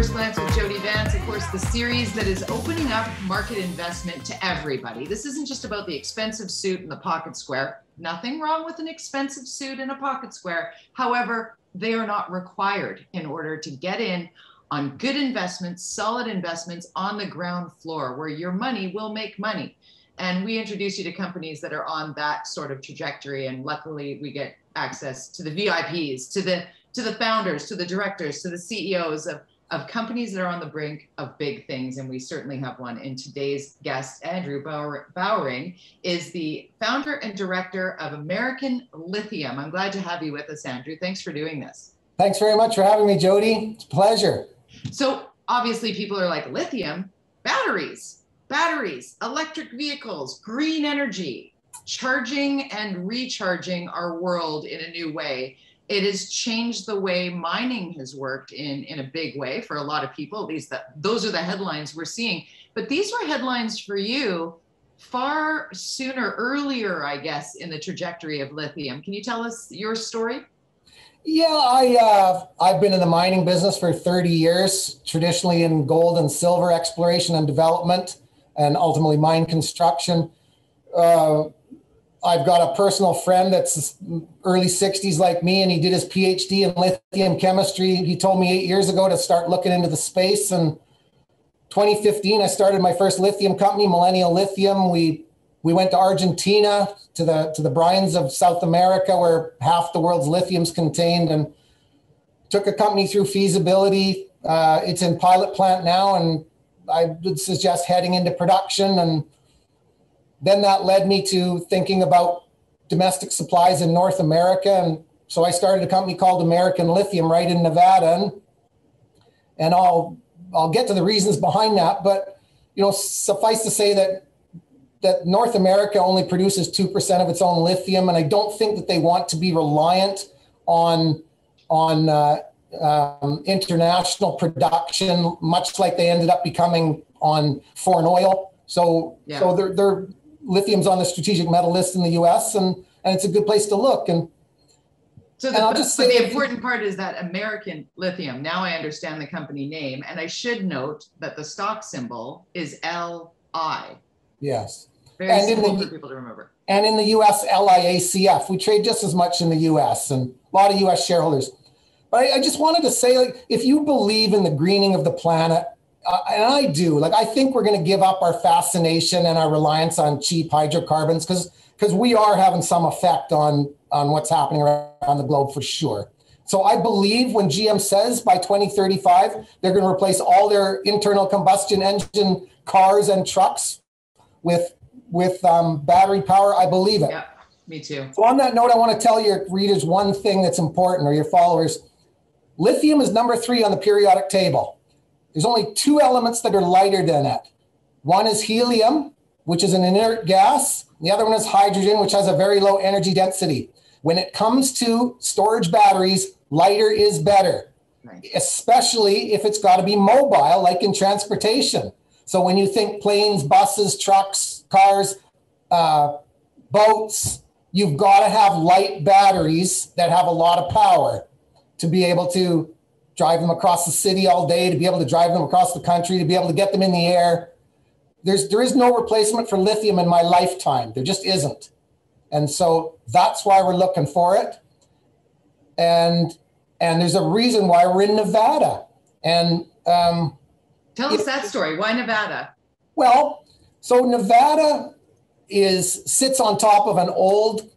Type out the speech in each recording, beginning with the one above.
First Glance with Jody Vance, of course, the series that is opening up market investment to everybody. This isn't just about the expensive suit and the pocket square. Nothing wrong with an expensive suit and a pocket square. However, they are not required in order to get in on good investments, solid investments on the ground floor where your money will make money. And we introduce you to companies that are on that sort of trajectory. And luckily, we get access to the VIPs, to the to the founders, to the directors, to the CEOs of of companies that are on the brink of big things, and we certainly have one. And today's guest, Andrew Bowering, is the founder and director of American Lithium. I'm glad to have you with us, Andrew. Thanks for doing this. Thanks very much for having me, Jody. It's a pleasure. So, obviously, people are like, lithium, batteries, batteries, electric vehicles, green energy, charging and recharging our world in a new way it has changed the way mining has worked in in a big way for a lot of people at least that those are the headlines we're seeing. But these were headlines for you far sooner earlier i guess in the trajectory of lithium. Can you tell us your story? Yeah i uh, i've been in the mining business for 30 years traditionally in gold and silver exploration and development and ultimately mine construction. Uh, I've got a personal friend that's early 60s like me, and he did his PhD in lithium chemistry. He told me eight years ago to start looking into the space. And 2015, I started my first lithium company, Millennial Lithium. We we went to Argentina to the to the brines of South America, where half the world's lithium's contained, and took a company through feasibility. Uh, it's in pilot plant now, and I would suggest heading into production and then that led me to thinking about domestic supplies in North America. And so I started a company called American Lithium right in Nevada. And, and I'll, I'll get to the reasons behind that. But, you know, suffice to say that that North America only produces 2% of its own lithium. And I don't think that they want to be reliant on, on uh, um, international production, much like they ended up becoming on foreign oil. So, yeah. so they're, they're lithium's on the strategic metal list in the U.S. and and it's a good place to look. And so the, and I'll just say the important part is that American Lithium. Now I understand the company name, and I should note that the stock symbol is LI. Yes. Very and simple the, for people to remember. And in the U.S., LIACF. We trade just as much in the U.S. and a lot of U.S. shareholders. But I, I just wanted to say, like, if you believe in the greening of the planet, and I do. Like, I think we're going to give up our fascination and our reliance on cheap hydrocarbons because because we are having some effect on on what's happening around the globe for sure. So I believe when GM says by 2035 they're going to replace all their internal combustion engine cars and trucks with with um, battery power, I believe it. Yeah, me too. So on that note, I want to tell your readers one thing that's important, or your followers. Lithium is number three on the periodic table. There's only two elements that are lighter than it. One is helium, which is an inert gas. The other one is hydrogen, which has a very low energy density. When it comes to storage batteries, lighter is better, especially if it's got to be mobile, like in transportation. So when you think planes, buses, trucks, cars, uh, boats, you've got to have light batteries that have a lot of power to be able to drive them across the city all day, to be able to drive them across the country, to be able to get them in the air. There's there is no replacement for lithium in my lifetime. There just isn't. And so that's why we're looking for it. And and there's a reason why we're in Nevada. And um, tell us that story. Why Nevada? Well, so Nevada is sits on top of an old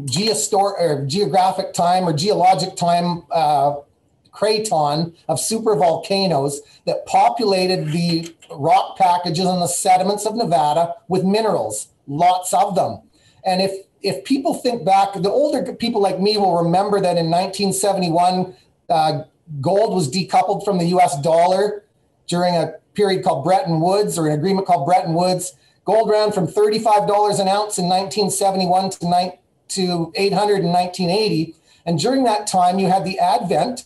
geostor- or geographic time or geologic time uh, craton of super volcanoes that populated the rock packages and the sediments of Nevada with minerals, lots of them. And if if people think back, the older people like me will remember that in 1971, uh, gold was decoupled from the US dollar during a period called Bretton Woods or an agreement called Bretton Woods. Gold ran from $35 an ounce in 1971 to, ni- to 800 in 1980. And during that time, you had the advent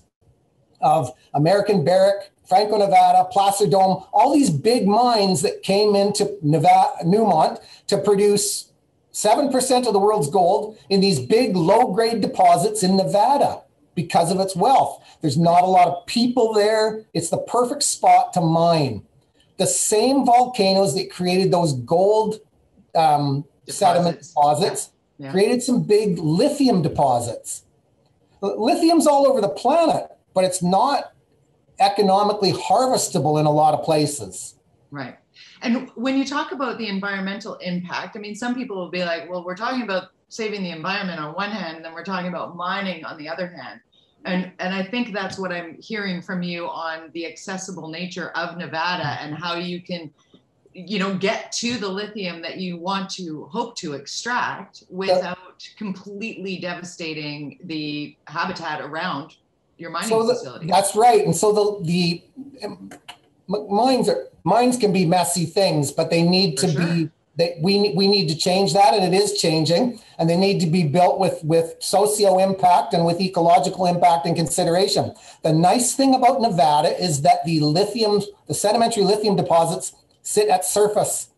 of American Barrick, Franco Nevada, Placer Dome, all these big mines that came into Nevada, Newmont to produce 7% of the world's gold in these big low grade deposits in Nevada. because of its wealth. There's not a lot of people there. It's the perfect spot to mine. The same volcanoes that created those gold um, sediment deposits yeah. Yeah. created some big lithium deposits. Lithium's all over the planet, but it's not economically harvestable in a lot of places. Right. And when you talk about the environmental impact, I mean, some people will be like, well, we're talking about saving the environment on one hand, and then we're talking about mining on the other hand. And, and I think that's what I'm hearing from you on the accessible nature of Nevada and how you can, you know, get to the lithium that you want to hope to extract without completely devastating the habitat around your mining so the, facility. That's right. And so the the mines are mines can be messy things, but they need For to sure. be they, we we need to change that, and it is changing. And they need to be built with with socio impact and with ecological impact and consideration. The nice thing about Nevada is that the lithium, the sedimentary lithium deposits sit at surface.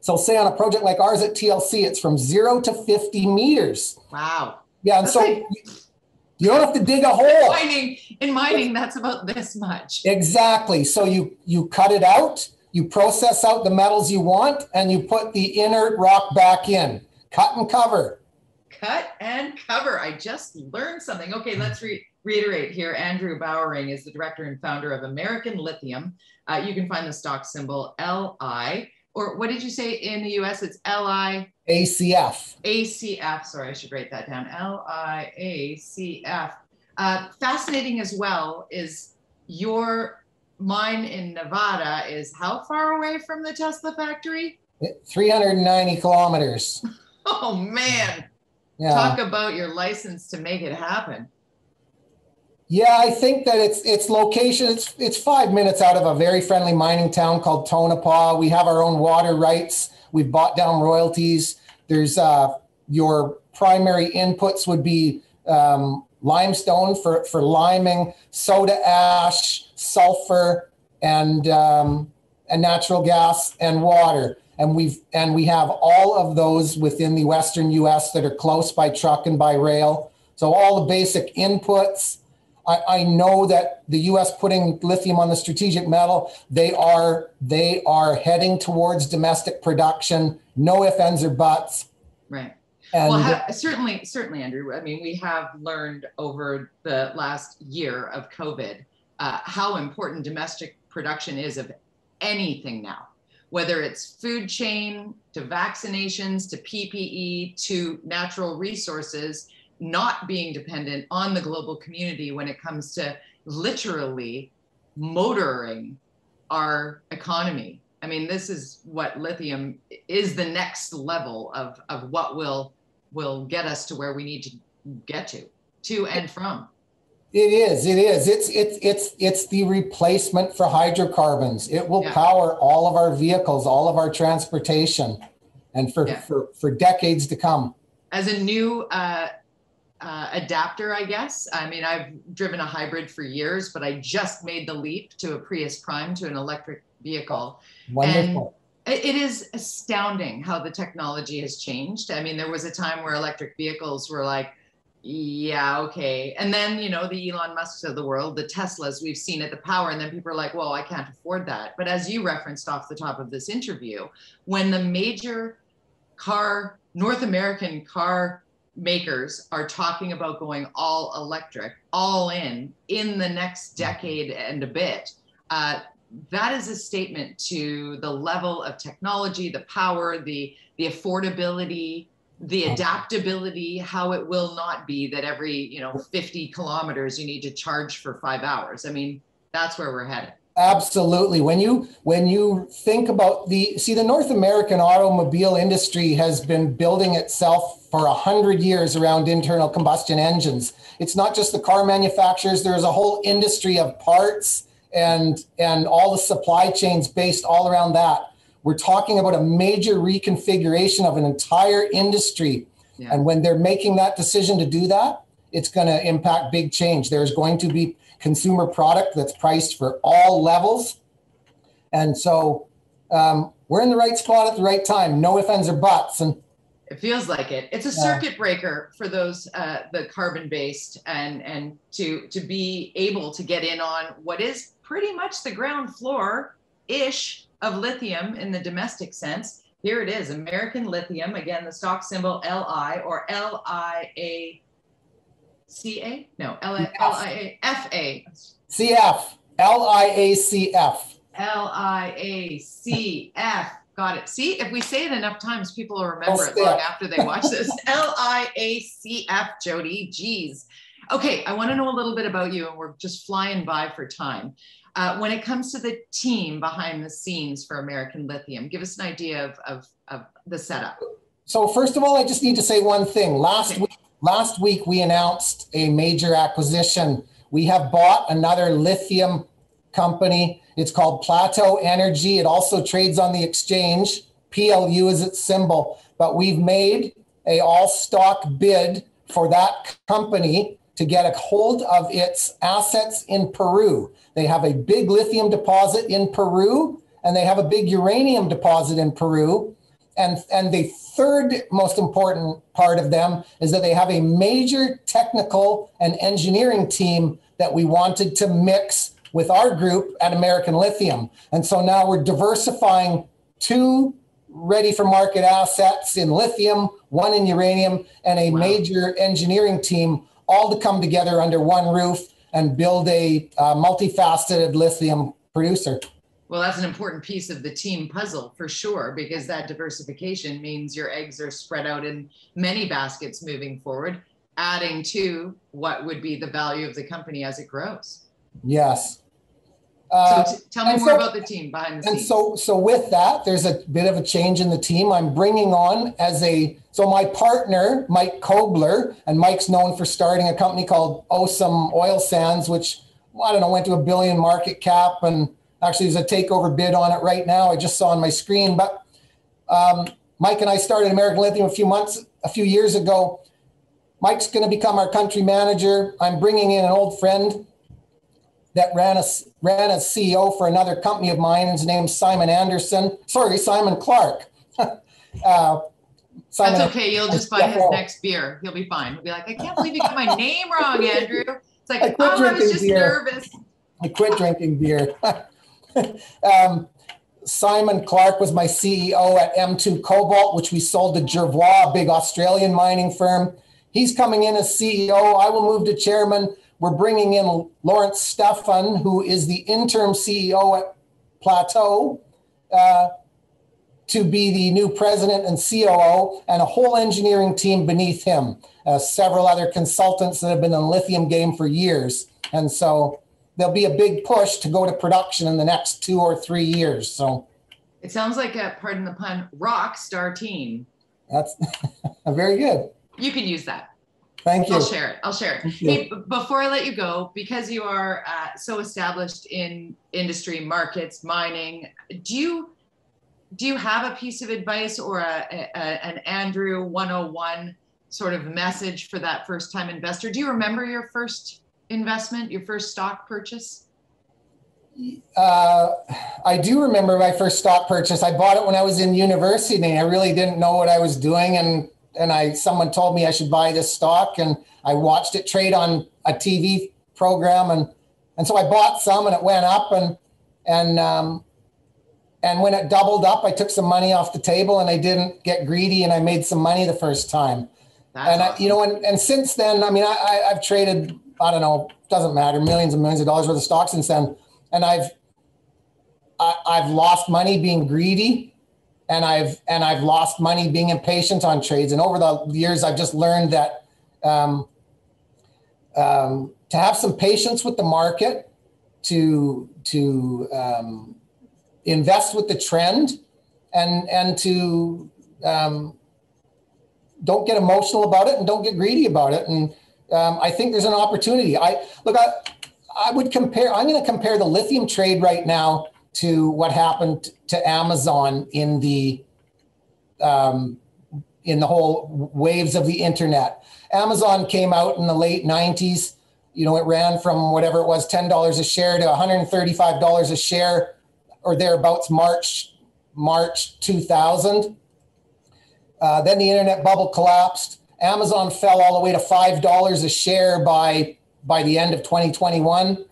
So, say on a project like ours at TLC, it's from zero to fifty meters. Wow. Yeah, and That's so. Like- you don't have to dig a hole. Mining in mining, that's about this much. Exactly. So you you cut it out, you process out the metals you want, and you put the inert rock back in. Cut and cover. Cut and cover. I just learned something. Okay, let's re- reiterate here. Andrew Bowering is the director and founder of American Lithium. Uh, you can find the stock symbol LI, or what did you say in the US? It's LI. ACF. ACF. Sorry, I should write that down. L I A C F. Uh, fascinating as well is your mine in Nevada is how far away from the Tesla factory? 390 kilometers. oh man. Yeah. Talk about your license to make it happen. Yeah, I think that it's its location. It's it's five minutes out of a very friendly mining town called Tonopah. We have our own water rights. We've bought down royalties. There's uh, your primary inputs would be um, limestone for for liming, soda ash, sulfur, and um, and natural gas and water. And we've and we have all of those within the western U.S. that are close by truck and by rail. So all the basic inputs I, I know that the U.S. putting lithium on the strategic metal, they are they are heading towards domestic production. No ifs, ands, or buts. Right. And well, ha- certainly, certainly, Andrew. I mean, we have learned over the last year of COVID uh, how important domestic production is of anything now, whether it's food chain to vaccinations to PPE to natural resources not being dependent on the global community when it comes to literally motoring our economy. I mean, this is what lithium is the next level of, of what will will get us to where we need to get to, to and from. It is. It is. It's it's it's it's the replacement for hydrocarbons. It will yeah. power all of our vehicles, all of our transportation, and for yeah. for for decades to come. As a new uh, uh, adapter, I guess. I mean, I've driven a hybrid for years, but I just made the leap to a Prius Prime to an electric vehicle. Wonderful. And it is astounding how the technology has changed. I mean, there was a time where electric vehicles were like, yeah, okay. And then, you know, the Elon Musks of the world, the Teslas, we've seen at the power. And then people are like, well, I can't afford that. But as you referenced off the top of this interview, when the major car, North American car makers are talking about going all electric, all in, in the next mm-hmm. decade and a bit. Uh, that is a statement to the level of technology, the power, the the affordability, the adaptability. How it will not be that every you know 50 kilometers you need to charge for five hours. I mean, that's where we're headed. Absolutely. When you when you think about the see the North American automobile industry has been building itself for a hundred years around internal combustion engines. It's not just the car manufacturers. There's a whole industry of parts and and all the supply chains based all around that. We're talking about a major reconfiguration of an entire industry. Yeah. And when they're making that decision to do that, it's going to impact big change. There's going to be consumer product that's priced for all levels. And so um, we're in the right spot at the right time. No ifs, ands, or buts. And It feels like it. It's a circuit breaker for those uh, the carbon based and and to to be able to get in on what is pretty much the ground floor ish of lithium in the domestic sense. Here it is, American Lithium. Again, the stock symbol LI or L I A C A? No, L I A F A. CF, L-I-A-C-F. L I A C F. Got it. See, if we say it enough times, people will remember I'll it long it. after they watch this. L I A C F, Jody. Jeez. Okay, I want to know a little bit about you, and we're just flying by for time. Uh, when it comes to the team behind the scenes for American Lithium, give us an idea of, of, of the setup. So first of all, I just need to say one thing. Last Okay. week, last week we announced a major acquisition. We have bought another lithium company. It's called Plateau Energy. It also trades on the exchange. PLU is its symbol. But we've made a all stock bid for that company to get a hold of its assets in Peru. They have a big lithium deposit in Peru and they have a big uranium deposit in Peru. And, and the third most important part of them is that they have a major technical and engineering team that we wanted to mix with our group at American Lithium. And so now we're diversifying two ready for market assets in lithium, one in uranium, and a Wow. major engineering team all to come together under one roof and build a uh, multifaceted lithium producer. Well, that's an important piece of the team puzzle for sure, because that diversification means your eggs are spread out in many baskets moving forward, adding to what would be the value of the company as it grows. Yes. So Uh, t- tell me more so- about the team behind the and scenes. so, so with that, there's a bit of a change in the team. I'm bringing on as a so my partner Mike Kobler, and Mike's known for starting a company called Osum Oil Sands, which I don't know went to a billion market cap, and actually there's a takeover bid on it right now. I just saw on my screen, but um, Mike and I started American Lithium a few months, a few years ago. Mike's going to become our country manager. I'm bringing in an old friend that ran a ran as CEO for another company of mine. His name's Simon Anderson. Sorry, Simon Clark. uh, Simon, That's okay. You'll just buy his next beer. He'll be fine. He'll be like, I can't believe you got my name wrong, Andrew. It's like, I quit oh, I was just beer." nervous. I quit drinking beer. um, Simon Clark was my CEO at M2 Cobalt, which we sold to Jervois, a big Australian mining firm. He's coming in as CEO. I will move to chairman. We're bringing in Lawrence Stefan, who is the interim CEO at Plateau, uh, to be the new president and COO, and a whole engineering team beneath him. Uh, several other consultants that have been in the lithium game for years. And so there'll be a big push to go to production in the next two or three years. So It sounds like a, pardon the pun, rock star team. that's very good. You can use that. Thank you. I'll share it. I'll share it. Hey, before I let you go, because you are uh, so established in industry, markets, mining, do you do you have a piece of advice or a, a, an Andrew 101 sort of message for that first time investor? Do you remember your first investment, your first stock purchase? Uh, I do remember my first stock purchase. I bought it when I was in university. and I really didn't know what I was doing, and and I someone told me I should buy this stock, and I watched it trade on a TV program, and and so I bought some, and it went up, and and um, and when it doubled up, I took some money off the table, and I didn't get greedy, and I made some money the first time. That's and I, you know, and, and since then, I mean, I, I, I've traded, I don't know, doesn't matter, millions and millions of dollars worth of stocks since then, and I've, I, I've lost money being greedy, and I've and I've lost money being impatient on trades. And over the years, I've just learned that um, um, to have some patience with the market, to to um, invest with the trend, and and to um, don't get emotional about it and don't get greedy about it. And um, I think there's an opportunity. I look, I, I would compare. I'm going to compare the lithium trade right now to what happened to Amazon in the um, in the whole waves of the internet. Amazon came out in the late 90s. You know, it ran from whatever it was, ten dollars a share to 135 dollars a share, or thereabouts. March March 2000 Uh, then the internet bubble collapsed. Amazon fell all the way to five dollars a share by by the end of 2021.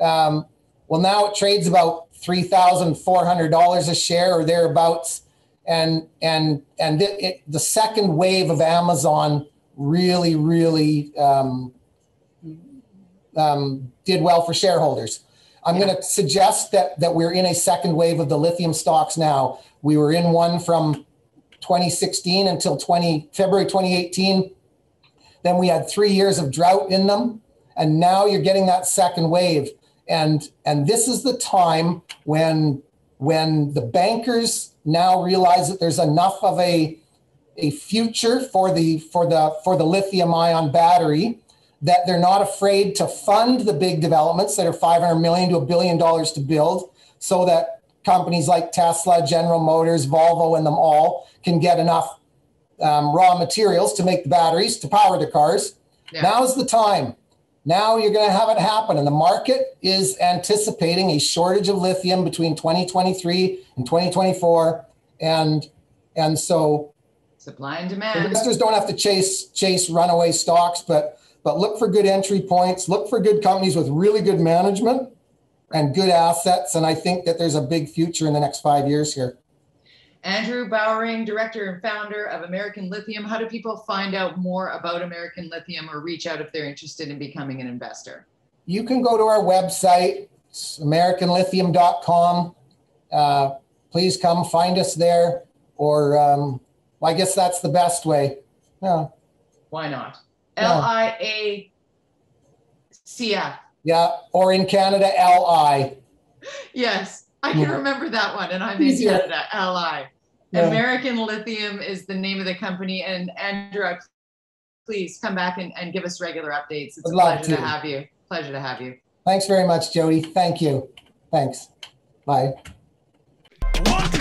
Um, well, now it trades about three thousand four hundred dollars a share or thereabouts, and and and it, it, the second wave of Amazon really really um, um, did well for shareholders. I'm going to suggest that that we're in a second wave of the lithium stocks now. We were in one from 2016 until 20 February 2018. Then we had three years of drought in them, and now you're getting that second wave. And and this is the time when when the bankers now realize that there's enough of a a future for the for the for the lithium ion battery that they're not afraid to fund the big developments that are 500 million to a billion dollars to build so that companies like Tesla, General Motors, Volvo, and them all can get enough um, raw materials to make the batteries to power the cars. Yeah. Now's the time. Now you're going to have it happen. And the market is anticipating a shortage of lithium between 2023 and 2024. And, and so supply and demand. Investors don't have to chase chase runaway stocks, but but look for good entry points, look for good companies with really good management and good assets. And I think that there's a big future in the next five years here. Andrew Bowering, director and founder of American Lithium. How do people find out more about American Lithium or reach out if they're interested in becoming an investor? You can go to our website, americanlithium.com. Uh, please come find us there, or um, I guess that's the best way. Yeah. Why not? L I A C F. Yeah, or in Canada, L I. Yes, I can remember that one, and I'm in Canada, L I. Yeah. American Lithium is the name of the company, and Andrew, please come back and, and give us regular updates. It's I'd a pleasure to. to have you. Pleasure to have you. Thanks very much, Jody. Thank you. Thanks. Bye. What?